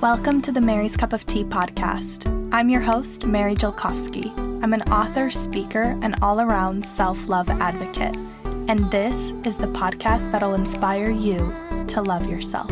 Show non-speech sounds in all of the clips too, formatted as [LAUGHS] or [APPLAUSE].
Welcome to the Mary's Cup of Tea podcast. I'm your host, Mary Jelkovsky. I'm an author, speaker, and all around self love advocate. And this is the podcast that'll inspire you to love yourself.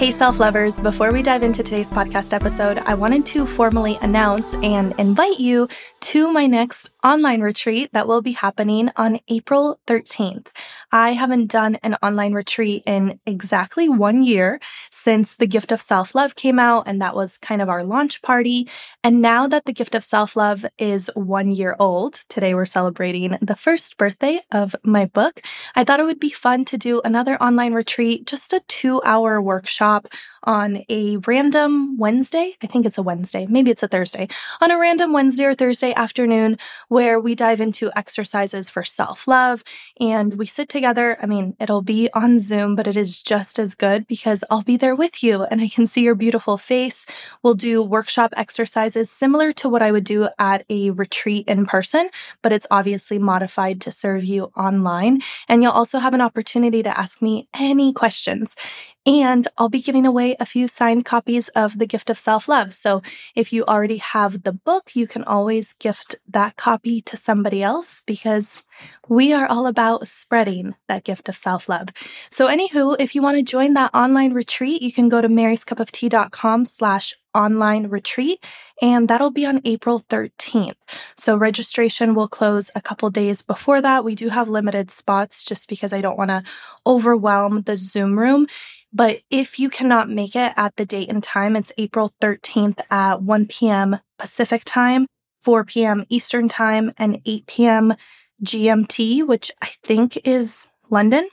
Hey, self lovers, before we dive into today's podcast episode, I wanted to formally announce and invite you to my next online retreat that will be happening on April 13th. I haven't done an online retreat in exactly one year since The Gift of Self Love came out, and that was kind of our launch party. And now that The Gift of Self Love is one year old, today we're celebrating the first birthday of my book, I thought it would be fun to do another online retreat, just a two hour workshop on a random Wednesday. I think it's a Wednesday, maybe it's a Thursday, on a random Wednesday or Thursday afternoon where we dive into exercises for self love and we sit together. I mean, it'll be on Zoom, but it is just as good because I'll be there with you and I can see your beautiful face. We'll do workshop exercises similar to what I would do at a retreat in person, but it's obviously modified to serve you online. And you'll also have an opportunity to ask me any questions. And I'll be giving away a few signed copies of The Gift of Self Love. So if you already have the book, you can always gift that copy to somebody else because we are all about spreading that gift of self love. So, anywho, if you want to join that online retreat, you can go to maryscupoftea.com slash online retreat, and that'll be on April 13th. So registration will close a couple days before that. We do have limited spots just because I don't want to overwhelm the Zoom room. But if you cannot make it at the date and time, it's April 13th at 1 p.m. Pacific time, 4 p.m. Eastern time, and 8 p.m. GMT, which I think is London.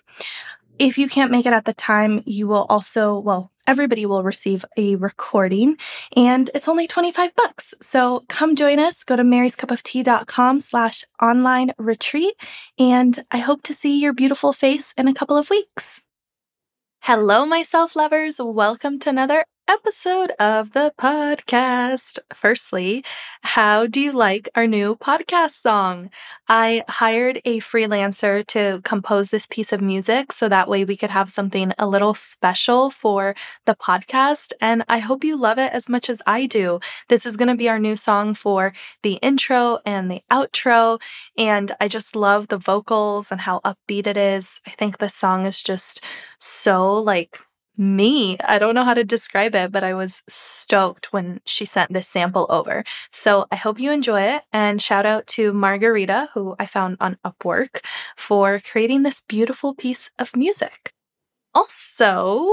If you can't make it at the time, you will also, well, everybody will receive a recording and it's only 25 bucks. So come join us. Go to maryscupoftea.com slash online retreat. And I hope to see your beautiful face in a couple of weeks. Hello, my self lovers. Welcome to another episode of the podcast. Firstly, how do you like our new podcast song? I hired a freelancer to compose this piece of music so that way we could have something a little special for the podcast. And I hope you love it as much as I do. This is going to be our new song for the intro and the outro. And I just love the vocals and how upbeat it is. I think the song is just so like me. I don't know how to describe it, but I was stoked when she sent this sample over. So I hope you enjoy it. And shout out to Margarita, who I found on Upwork, for creating this beautiful piece of music. Also,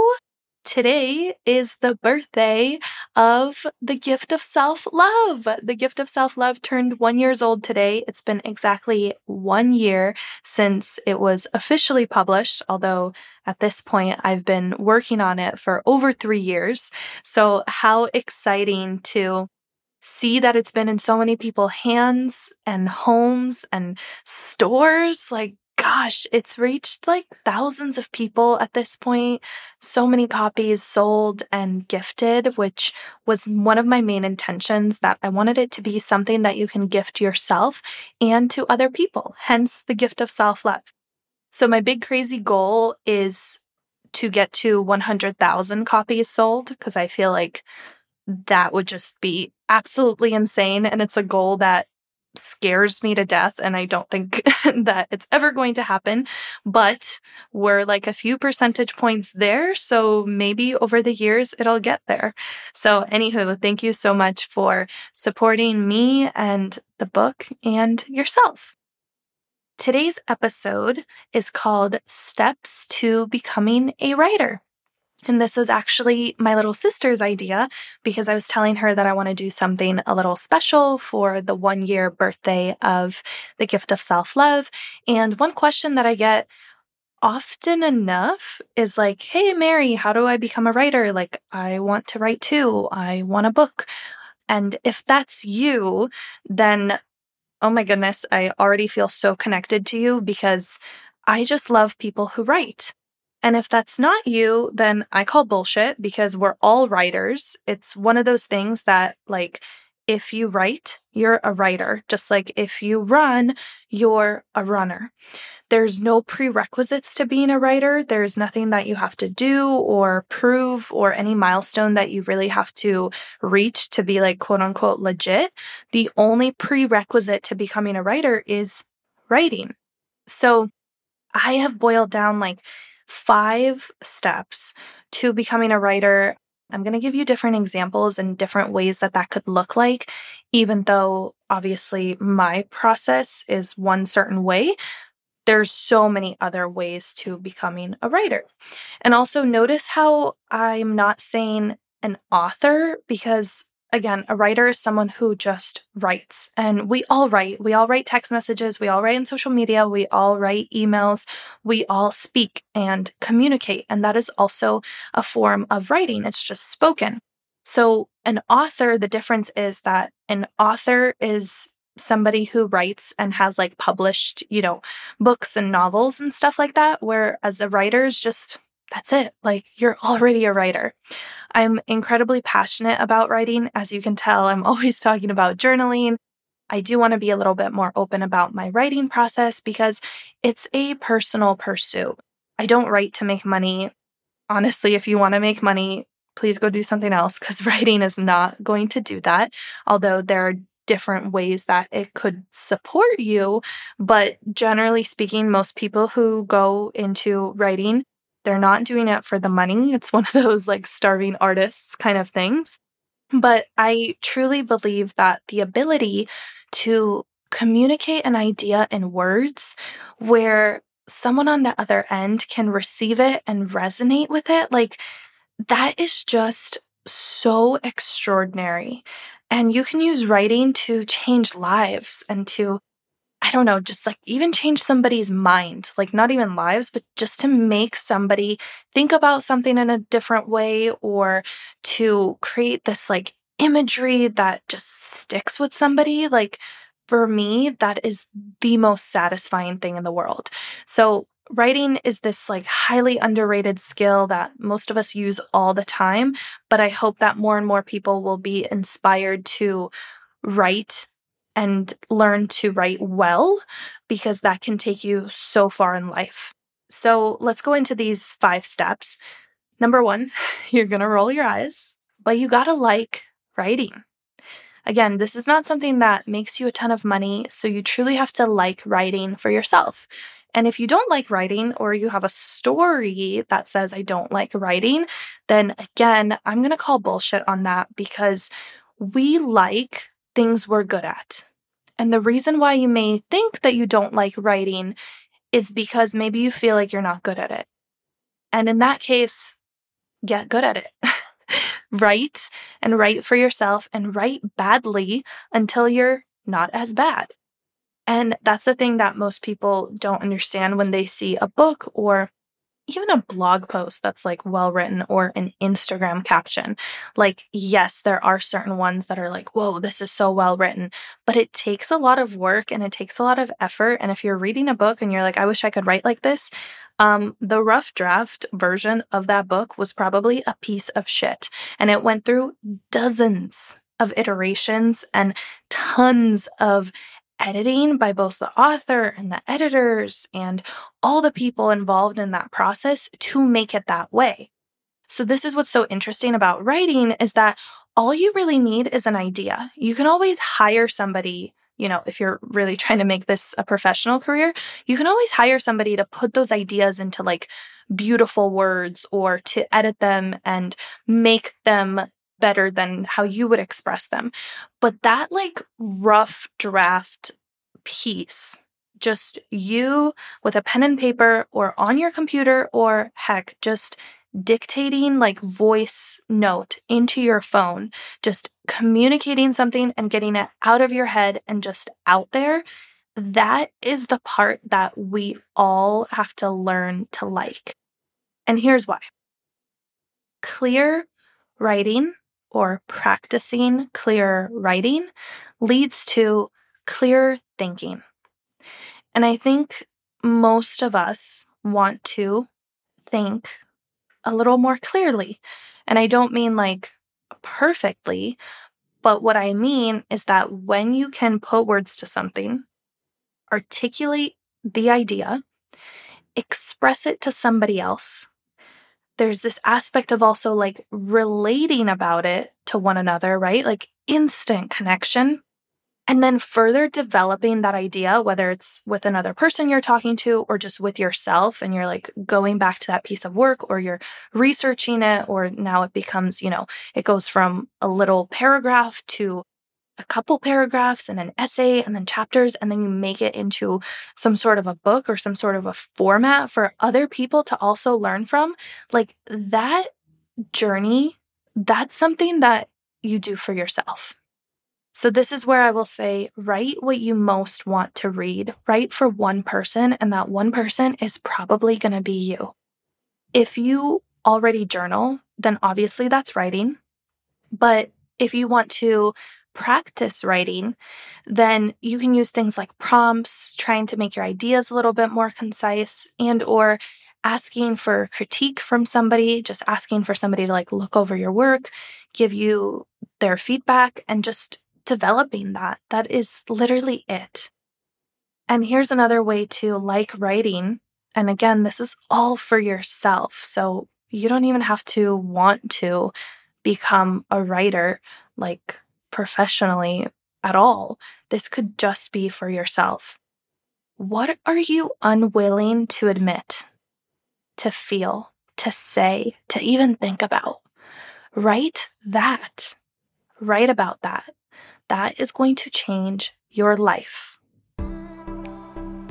Today is the birthday of the gift of self love. The gift of self love turned one years old today. It's been exactly one year since it was officially published, although at this point I've been working on it for over three years. So how exciting to see that it's been in so many people's hands and homes and stores. Like gosh, it's reached like thousands of people at this point. So many copies sold and gifted, which was one of my main intentions that I wanted it to be something that you can gift yourself and to other people, hence the gift of self love. So, my big crazy goal is to get to 100,000 copies sold because I feel like that would just be absolutely insane. And it's a goal that scares me to death and I don't think [LAUGHS] that it's ever going to happen, but we're like a few percentage points there. So maybe over the years it'll get there. So anywho, thank you so much for supporting me and the book and yourself. Today's episode is called Steps to Becoming a Writer. And this was actually my little sister's idea because I was telling her that I want to do something a little special for the one year birthday of the gift of self love. And one question that I get often enough is like, Hey, Mary, how do I become a writer? Like, I want to write too. I want a book. And if that's you, then oh my goodness, I already feel so connected to you because I just love people who write. And if that's not you, then I call bullshit because we're all writers. It's one of those things that, like, if you write, you're a writer. Just like if you run, you're a runner. There's no prerequisites to being a writer. There's nothing that you have to do or prove or any milestone that you really have to reach to be like quote unquote legit. The only prerequisite to becoming a writer is writing. So I have boiled down like five steps to becoming a writer I'm going to give you different examples and different ways that that could look like, even though obviously my process is one certain way. There's so many other ways to becoming a writer. And also notice how I'm not saying an author because again, a writer is someone who just writes. And we all write. We all write text messages. We all write in social media. We all write emails. We all speak and communicate. And that is also a form of writing. It's just spoken. So, an author, the difference is that an author is somebody who writes and has like published, you know, books and novels and stuff like that, whereas a writer is just that's it. Like you're already a writer. I'm incredibly passionate about writing. As you can tell, I'm [LAUGHS] always talking about journaling. I do want to be a little bit more open about my writing process because it's a personal pursuit. I don't write to make money. Honestly, if you want to make money, please go do something else because [LAUGHS] writing is not going to do that. Although there are different ways that it could support you. But generally speaking, most people who go into writing they're not doing it for the money. It's one of those like starving artists kind of things. But I truly believe that the ability to communicate an idea in words where someone on the other end can receive it and resonate with it, like that is just so extraordinary. And you can use writing to change lives and to I don't know, just like even change somebody's mind, like not even lives, but just to make somebody think about something in a different way or to create this like imagery that just sticks with somebody. Like for me, that is the most satisfying thing in the world. So, writing is this like highly underrated skill that most of us use all the time, but I hope that more and more people will be inspired to write and learn to write well because that can take you so far in life. So let's go into these five steps. Number one, [LAUGHS] you're going to roll your eyes, but you got to like writing. Again, this is not something that makes you a ton of money, so you truly have to like writing for yourself. And if you don't like writing or you have a story that says, I don't like writing, then again, I'm going to call bullshit on that because we like things we're good at. And the reason why you may think that you don't like writing is because maybe you feel like you're not good at it. And in that case, get good at it. [LAUGHS] write and write for yourself and write badly until you're not as bad. And that's the thing that most people don't understand when they see a book or even a blog post that's like well written or an Instagram caption. Like, yes, there are certain ones that are like, whoa, this is so well written, but it takes a lot of work and it takes a lot of effort. And if you're reading a book and you're like, I wish I could write like this, um, the rough draft version of that book was probably a piece of shit. And it went through dozens of iterations and tons of editing by both the author and the editors and all the people involved in that process to make it that way. So this is what's so interesting about writing is that all you really need is an idea. You can always hire somebody, you know, if you're really trying to make this a professional career, you can always hire somebody to put those ideas into like beautiful words or to edit them and make them better than how you would express them. But that like rough draft piece, just you with a pen and paper or on your computer or heck, just dictating like voice note into your phone, just communicating something and getting it out of your head and just out there. That is the part that we all have to learn to like. And here's why clear writing or practicing clear writing leads to clear thinking. And I think most of us want to think a little more clearly. And I don't mean like perfectly, But what I mean is that when you can put words to something, articulate the idea, express it to somebody else, there's this aspect of also like relating about it to one another, right? Like instant connection. And then further developing that idea, whether it's with another person you're talking to or just with yourself, and you're like going back to that piece of work or you're researching it, or now it becomes, you know, it goes from a little paragraph to a couple paragraphs and an essay and then chapters, and then you make it into some sort of a book or some sort of a format for other people to also learn from. Like that journey, that's something that you do for yourself. So, this is where I will say write what you most want to read, write for one person, and that one person is probably going to be you. If you already journal, then obviously that's writing. But if you want to practice writing, then you can use things like prompts, trying to make your ideas a little bit more concise and or asking for critique from somebody, just asking for somebody to like look over your work, give you their feedback and just developing that. That is literally it. And here's another way to like writing. And again, this is all for yourself. So you don't even have to want to become a writer like professionally at all. This could just be for yourself. What are you unwilling to admit, to feel, to say, to even think about? Write that. Write about that that is going to change your life.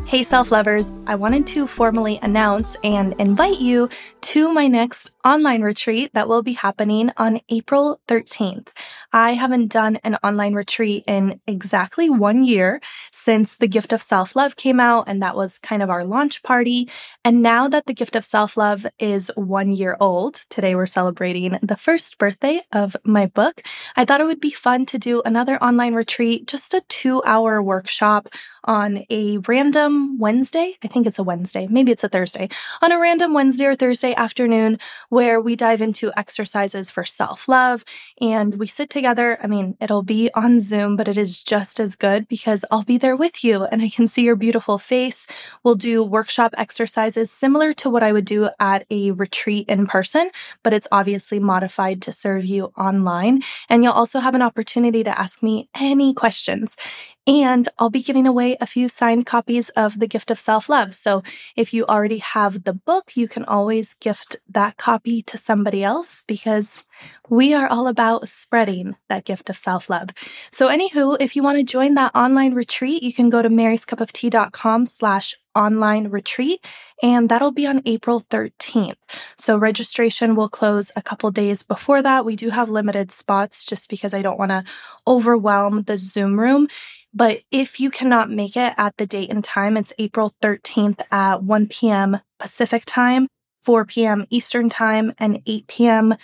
Hey, self lovers, I wanted to formally announce and invite you to my next online retreat that will be happening on April 13th. I haven't done an online retreat in exactly one year since The Gift of Self Love came out, and that was kind of our launch party. And now that The Gift of Self Love is one year old, today we're celebrating the first birthday of my book, I thought it would be fun to do another online retreat, just a two hour workshop on a random Wednesday. I think it's a Wednesday, maybe it's a Thursday, on a random Wednesday or Thursday afternoon where we dive into exercises for self love and we sit together. I mean, it'll be on Zoom, but it is just as good because I'll be there with you and I can see your beautiful face. We'll do workshop exercises similar to what I would do at a retreat in person, but it's obviously modified to serve you online. And you'll also have an opportunity to ask me any questions. And I'll be giving away a few signed copies of The Gift of Self Love. So if you already have the book, you can always gift that copy to somebody else because we are all about spreading that gift of self love. So, anywho, if you want to join that online retreat, you can go to maryscupoftea.com slash online retreat, and that'll be on April 13th. So registration will close a couple days before that. We do have limited spots just because I don't want to overwhelm the Zoom room. But if you cannot make it at the date and time, it's April 13th at 1 p.m. Pacific time, 4 p.m. Eastern time, and 8 p.m.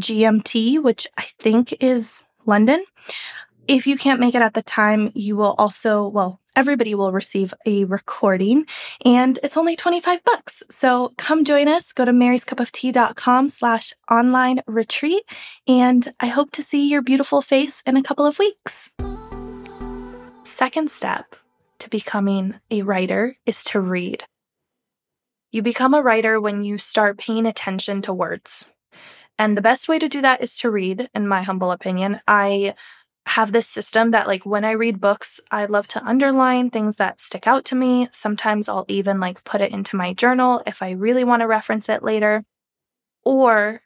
GMT, which I think is London. If you can't make it at the time, you will also, well, everybody will receive a recording and it's only 25 bucks. So come join us. Go to maryscupoftea.com slash online retreat. And I hope to see your beautiful face in a couple of weeks. Second step to becoming a writer is to read. You become a writer when you start paying attention to words. And the best way to do that is to read, in my humble opinion. I have this system that like when I read books, I love to underline things that stick out to me. Sometimes I'll even like put it into my journal if I really want to reference it later. Or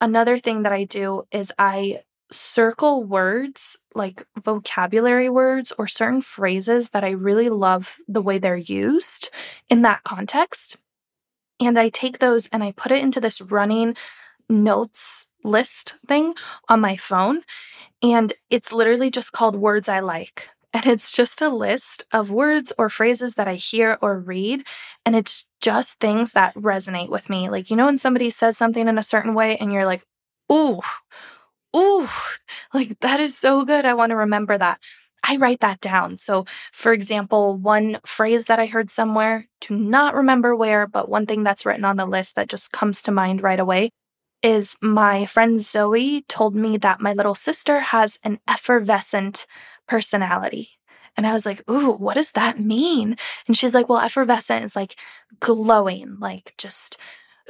another thing that I do is I circle words like vocabulary words or certain phrases that I really love the way they're used in that context. And I take those and I put it into this running notes list thing on my phone. And it's literally just called Words I Like. And it's just a list of words or phrases that I hear or read. And it's just things that resonate with me. Like, you know, when somebody says something in a certain way and you're like, ooh, ooh, like that is so good. I want to remember that. I write that down. So, for example, one phrase that I heard somewhere, do not remember where, but one thing that's written on the list that just comes to mind right away is my friend Zoe told me that my little sister has an effervescent personality. And I was like, ooh, what does that mean? And she's like, well, effervescent is like glowing, like just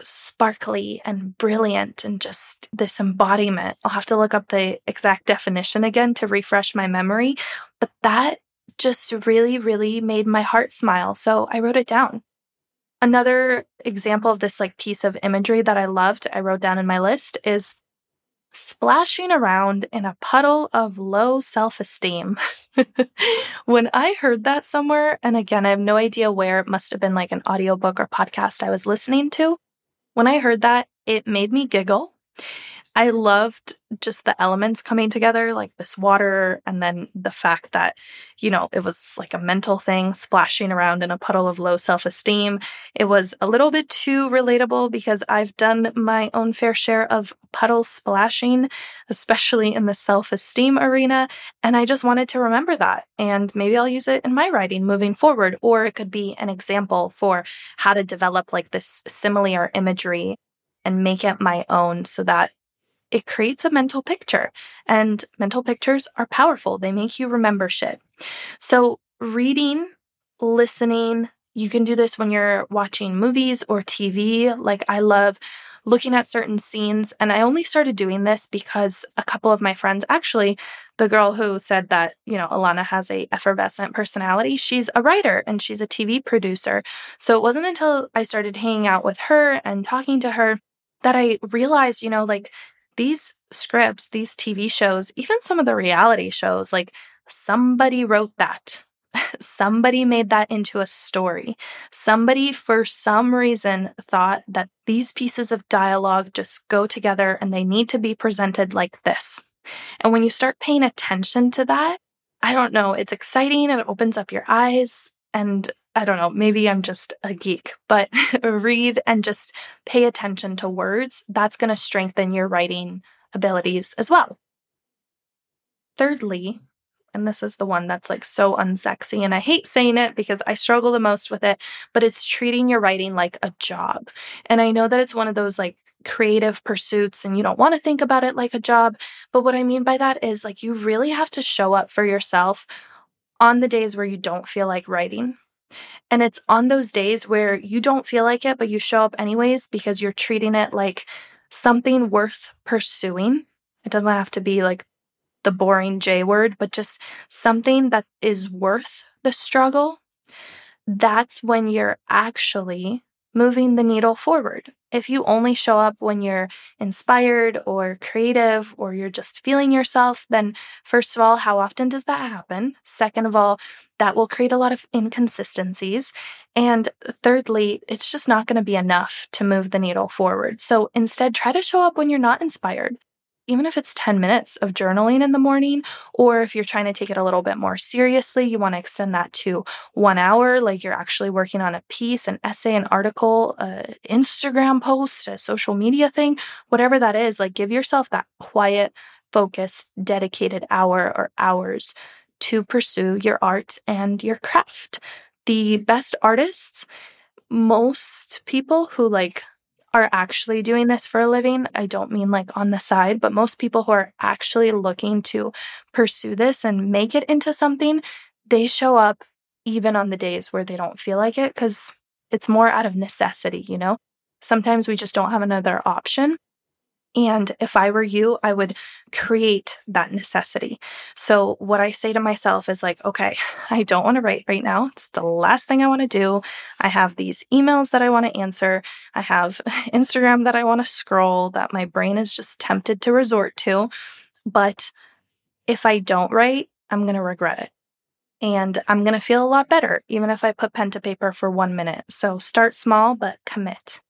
sparkly and brilliant and just this embodiment. I'll have to look up the exact definition again to refresh my memory. But that just really, really made my heart smile. So I wrote it down. Another example of this like piece of imagery that I loved, I wrote down in my list is splashing around in a puddle of low self esteem. [LAUGHS] when I heard that somewhere, and again, I have no idea where, it must have been like an audiobook or podcast I was listening to. When I heard that, it made me giggle. I loved just the elements coming together, like this water, and then the fact that, you know, it was like a mental thing splashing around in a puddle of low self esteem. It was a little bit too relatable because I've done my own fair share of puddle splashing, especially in the self esteem arena. And I just wanted to remember that. And maybe I'll use it in my writing moving forward, or it could be an example for how to develop like this simile or imagery and make it my own so that it creates a mental picture. And mental pictures are powerful, they make you remember shit. So, reading, listening, you can do this when you're watching movies or TV. Like, I love looking at certain scenes. And I only started doing this because a couple of my friends, actually, the girl who said that, you know, Alana has a effervescent personality, she's a writer and she's a TV producer. So it wasn't until I started hanging out with her and talking to her that I realized, you know, like these scripts, these TV shows, even some of the reality shows, like somebody wrote that. [LAUGHS] somebody made that into a story. Somebody, for some reason, thought that these pieces of dialogue just go together and they need to be presented like this. And when you start paying attention to that, I don't know, it's exciting and it opens up your eyes. And I don't know, maybe I'm just a geek, but [LAUGHS] read and just pay attention to words. That's going to strengthen your writing abilities as well. Thirdly, and this is the one that's like so unsexy, and I hate saying it because I struggle the most with it, but it's treating your writing like a job. And I know that it's one of those like creative pursuits and you don't want to think about it like a job. But what I mean by that is like you really have to show up for yourself on the days where you don't feel like writing and it's on those days where you don't feel like it, but you show up anyways because you're treating it like something worth pursuing. It doesn't have to be like the boring J word, but just something that is worth the struggle. That's when you're actually moving the needle forward. If you only show up when you're inspired or creative or you're just feeling yourself, then first of all, how often does that happen? Second of all, that will create a lot of inconsistencies. And thirdly, it's just not going to be enough to move the needle forward. So instead, try to show up when you're not inspired even if it's 10 minutes of journaling in the morning, or if you're trying to take it a little bit more seriously, you want to extend that to one hour, like you're actually working on a piece, an essay, an article, an Instagram post, a social media thing, whatever that is, like give yourself that quiet, focused, dedicated hour or hours to pursue your art and your craft. The best artists, most people who like are actually doing this for a living, I don't mean like on the side, but most people who are actually looking to pursue this and make it into something, they show up even on the days where they don't feel like it because it's more out of necessity, you know? Sometimes we just don't have another option. And if I were you, I would create that necessity. So, what I say to myself is like, okay, [LAUGHS] I don't want to write right now. It's the last thing I want to do. I have these emails that I want to answer. I have [LAUGHS] Instagram that I want to scroll that my brain is just tempted to resort to. But if I don't write, I'm going to regret it. And I'm going to feel a lot better, even if I put pen to paper for one minute. So, start small, but commit.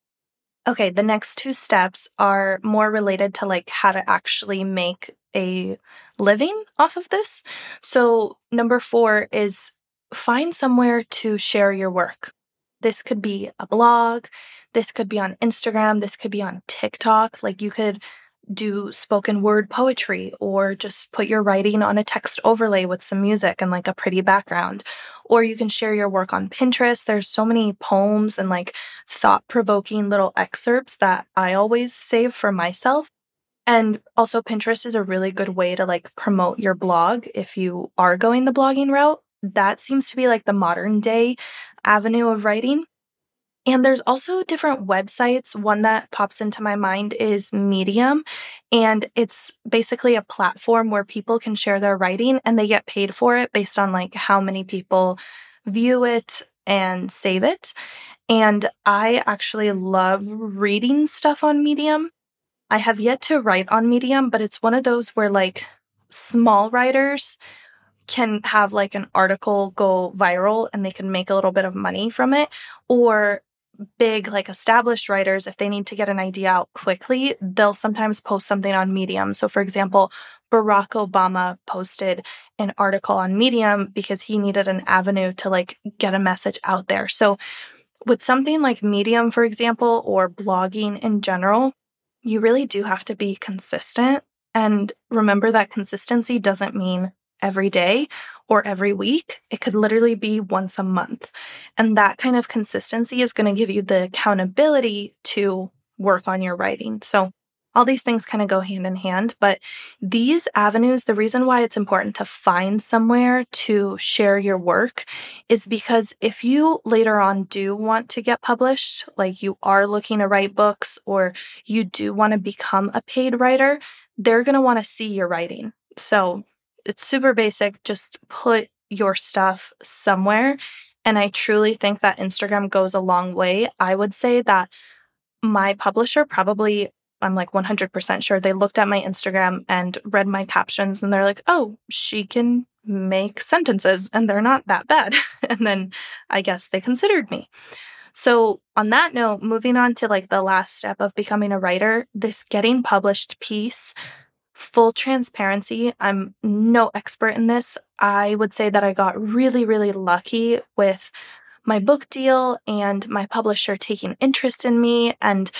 Okay, the next two steps are more related to like how to actually make a living off of this. So, number 4 is find somewhere to share your work. This could be a blog, this could be on Instagram, this could be on TikTok. Like you could do spoken word poetry or just put your writing on a text overlay with some music and like a pretty background. Or you can share your work on Pinterest. There's so many poems and like thought provoking little excerpts that I always save for myself. And also, Pinterest is a really good way to like promote your blog if you are going the blogging route. That seems to be like the modern day avenue of writing. And there's also different websites. One that pops into my mind is Medium, and it's basically a platform where people can share their writing and they get paid for it based on like how many people view it and save it. And I actually love reading stuff on Medium. I have yet to write on Medium, but it's one of those where like small writers can have like an article go viral and they can make a little bit of money from it or big like established writers if they need to get an idea out quickly they'll sometimes post something on medium. So for example barack obama posted an article on medium because he needed an avenue to like get a message out there. So with something like medium for example or blogging in general you really do have to be consistent. And remember that consistency doesn't mean every day or every week. It could literally be once a month. And that kind of consistency is going to give you the accountability to work on your writing. So, all these things kind of go hand in hand, but these avenues, the reason why it's important to find somewhere to share your work is because if you later on do want to get published, like you are looking to write books or you do want to become a paid writer, they're going to want to see your writing. So it's super basic. Just put your stuff somewhere. And I truly think that Instagram goes a long way. I would say that my publisher probably, I'm like 100% sure, they looked at my Instagram and read my captions and they're like, oh, she can make sentences and they're not that bad. [LAUGHS] and then I guess they considered me. So, on that note, moving on to like the last step of becoming a writer, this getting published piece Full transparency, I'm no expert in this. I would say that I got really, really lucky with my book deal and my publisher taking interest in me. And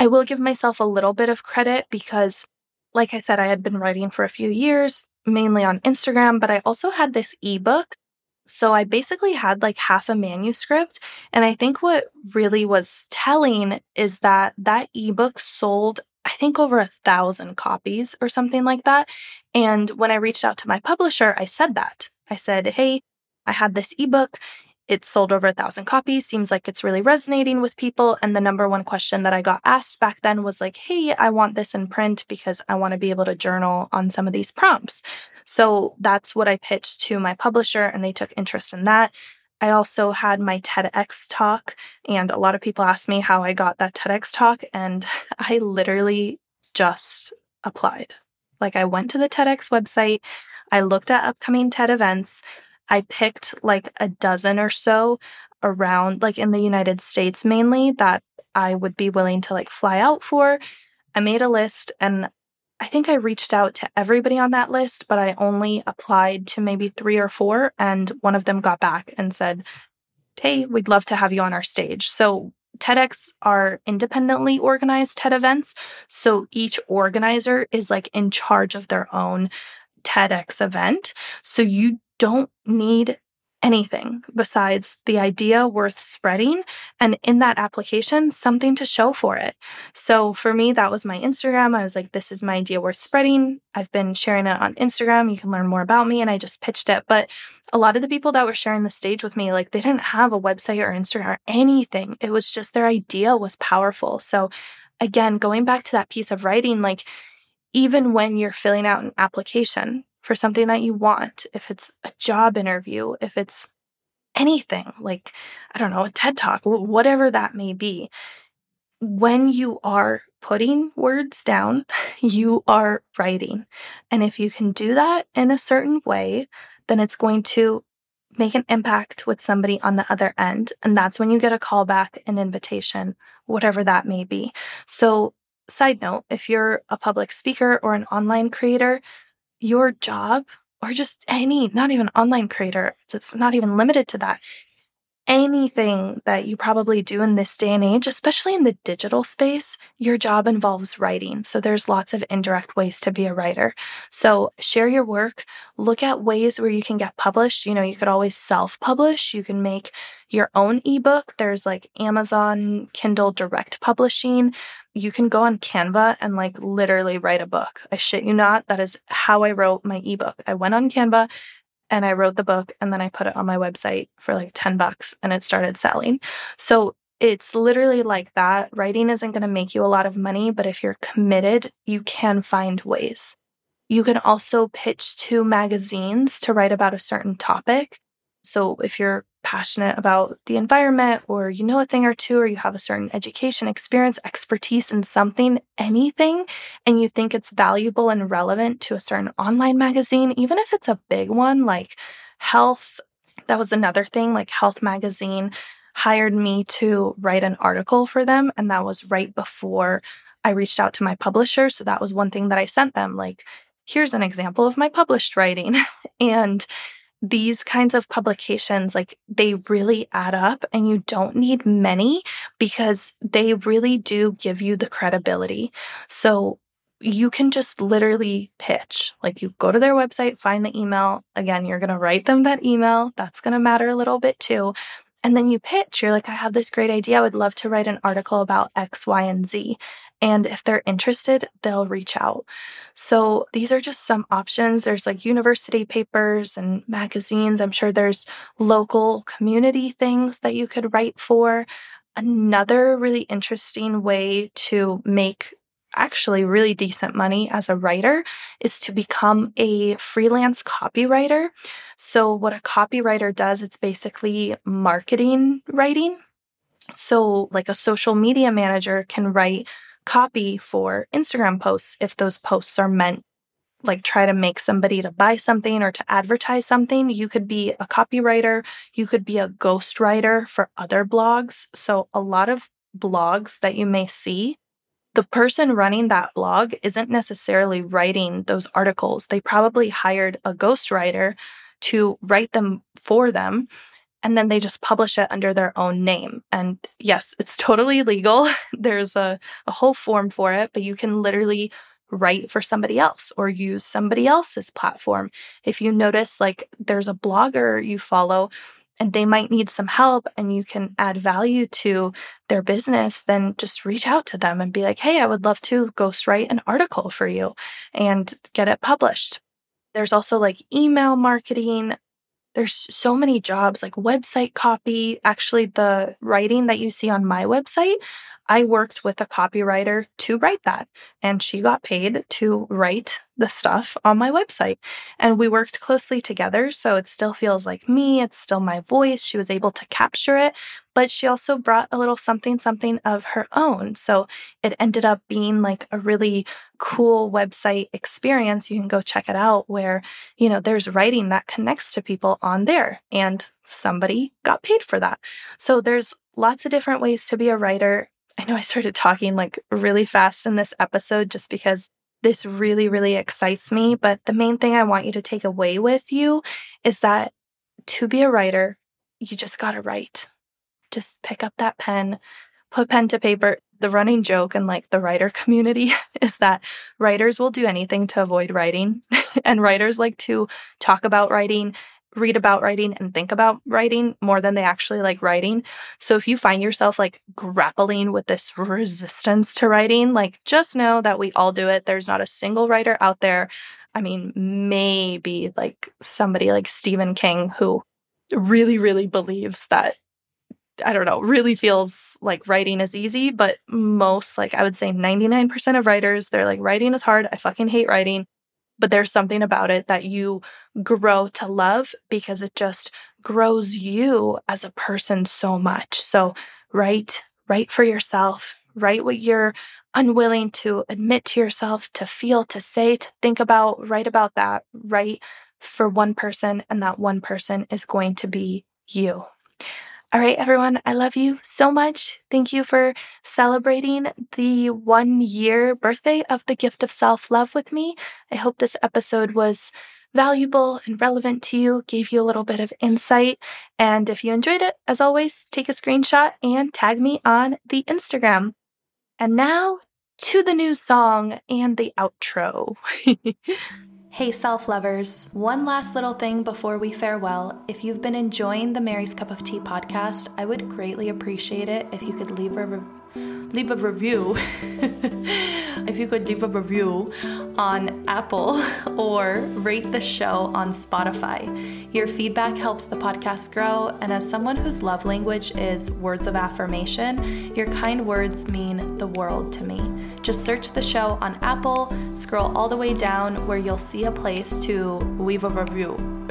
I will give myself a little bit of credit because, like I said, I had been writing for a few years, mainly on Instagram, but I also had this ebook. So I basically had like half a manuscript. And I think what really was telling is that that ebook sold I think over a thousand copies or something like that. And when I reached out to my publisher, I said that. I said, Hey, I had this ebook. It sold over a thousand copies. Seems like it's really resonating with people. And the number one question that I got asked back then was like, Hey, I want this in print because I want to be able to journal on some of these prompts. So that's what I pitched to my publisher, and they took interest in that. I also had my TEDx talk, and a lot of people ask me how I got that TEDx talk, and [LAUGHS] I literally just applied. Like, I went to the TEDx website, I looked at upcoming TED events, I picked like a dozen or so around, like in the United States mainly, that I would be willing to like fly out for. I made a list and I think I reached out to everybody on that list, but I only applied to maybe three or four. And one of them got back and said, Hey, we'd love to have you on our stage. So TEDx are independently organized TED events. So each organizer is like in charge of their own TEDx event. So you don't need anything besides the idea worth spreading and in that application something to show for it. So for me that was my Instagram. I was like this is my idea worth spreading. I've been sharing it on Instagram. You can learn more about me and I just pitched it. But a lot of the people that were sharing the stage with me like they didn't have a website or Instagram or anything. It was just their idea was powerful. So again, going back to that piece of writing like even when you're filling out an application, for something that you want, if it's a job interview, if it's anything like, I don't know, a TED talk, whatever that may be, when you are putting words down, [LAUGHS] you are writing. And if you can do that in a certain way, then it's going to make an impact with somebody on the other end. And that's when you get a call back, an invitation, whatever that may be. So, side note, if you're a public speaker or an online creator, your job or just any, not even online creator, it's not even limited to that. Anything that you probably do in this day and age, especially in the digital space, your job involves writing. So there's lots of indirect ways to be a writer. So share your work, look at ways where you can get published. You know, you could always self publish, you can make your own ebook. There's like Amazon Kindle direct publishing. You can go on Canva and like literally write a book. I shit you not. That is how I wrote my ebook. I went on Canva and I wrote the book and then I put it on my website for like 10 bucks and it started selling. So it's literally like that. Writing isn't going to make you a lot of money, but if you're committed, you can find ways. You can also pitch to magazines to write about a certain topic. So if you're passionate about the environment or you know a thing or two or you have a certain education, experience, expertise in something, anything, and you think it's valuable and relevant to a certain online magazine, even if it's a big one like Health, that was another thing, like Health Magazine hired me to write an article for them. And that was right before I reached out to my publisher. So that was one thing that I sent them like, here's an example of my published writing. [LAUGHS] and these kinds of publications, like they really add up and you don't need many because they really do give you the credibility. So you can just literally pitch. Like you go to their website, find the email. Again, you're going to write them that email. That's going to matter a little bit too. And then you pitch. You're like, I have this great idea. I would love to write an article about X, Y, and Z. And if they're interested, they'll reach out. So these are just some options. There's like university papers and magazines. I'm sure there's local community things that you could write for. Another really interesting way to make actually really decent money as a writer is to become a freelance copywriter. So what a copywriter does, it's basically marketing writing. So like a social media manager can write copy for Instagram posts if those posts are meant like try to make somebody to buy something or to advertise something. You could be a copywriter, you could be a ghostwriter for other blogs. So a lot of blogs that you may see the person running that blog isn't necessarily writing those articles. They probably hired a ghostwriter to write them for them and then they just publish it under their own name. And yes, it's totally legal. [LAUGHS] There's a, a whole form for it, but you can literally write for somebody else or use somebody else's platform. If you notice, like, there's a blogger you follow and they might need some help and you can add value to their business, then just reach out to them and be like, hey, I would love to ghostwrite an article for you and get it published. There's also like email marketing, there's so many jobs like website copy. Actually, the writing that you see on my website, I worked with a copywriter to write that, and she got paid to write the stuff on my website. And we worked closely together, so it still feels like me, it's still my voice. She was able to capture it, but she also brought a little something something of her own. So it ended up being like a really cool website experience. You can go check it out where, you know, there's writing that connects to people on there and somebody got paid for that. So there's lots of different ways to be a writer. I know I started talking like really fast in this episode just because this really, really excites me. But the main thing I want you to take away with you is that to be a writer, you just got to write. Just pick up that pen, put pen to paper. The running joke in like the writer [LAUGHS] community is that writers will do anything to avoid writing, [LAUGHS] and writers like to talk about writing read about writing and think about writing more than they actually like writing. So if you find yourself like grappling with this resistance to writing, like just know that we all do it. There's not a single writer out there. I mean, maybe like somebody like Stephen King who really, really believes that. I don't know, really feels like writing is easy, but most, like I would say 99% of writers, they're like, writing is hard. I fucking hate writing but there's something about it that you grow to love because it just grows you as a person so much. So write, write for yourself, write what you're unwilling to admit to yourself, to feel, to say, to think about, write about that, write for one person, and that one person is going to be you. All right, everyone, I love you so much. Thank you for celebrating the one year birthday of the gift of self love with me. I hope this episode was valuable and relevant to you, gave you a little bit of insight. And if you enjoyed it, as always, take a screenshot and tag me on the Instagram. And now to the new song and the outro. [LAUGHS] Hey, self lovers, one last little thing before we farewell. If you've been enjoying the Mary's Cup of Tea podcast, I would greatly appreciate it if you could leave a re- leave a review. [LAUGHS] if you could leave a review on Apple [LAUGHS] or rate the show on Spotify. Your feedback helps the podcast grow, and as someone whose love language is words of affirmation, your kind words mean the world to me. Just search the show on Apple, scroll all the way down where you'll see a place to leave a review. [LAUGHS]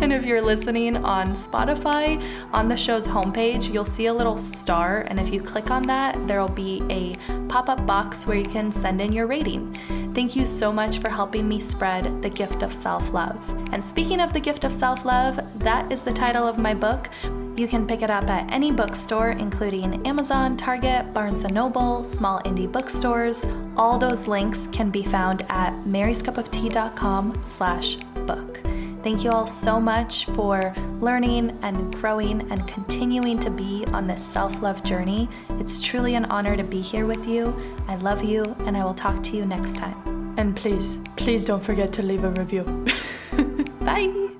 and if you're listening on Spotify, on the show's homepage, you'll see a little star. And if you click on that, there'll be a pop up box where you can send in your rating. Thank you so much for helping me spread the gift of self love. And speaking of the gift of self love, that is the title of my book. You can pick it up at any bookstore, including Amazon, Target, Barnes & Noble, small indie bookstores. All those links can be found at maryscupoftea.com slash book. Thank you all so much for learning and growing and continuing to be on this self love journey. It's truly an honor to be here with you. I love you, and I will talk to you next time. And please, please don't forget to leave a review. [LAUGHS] Bye.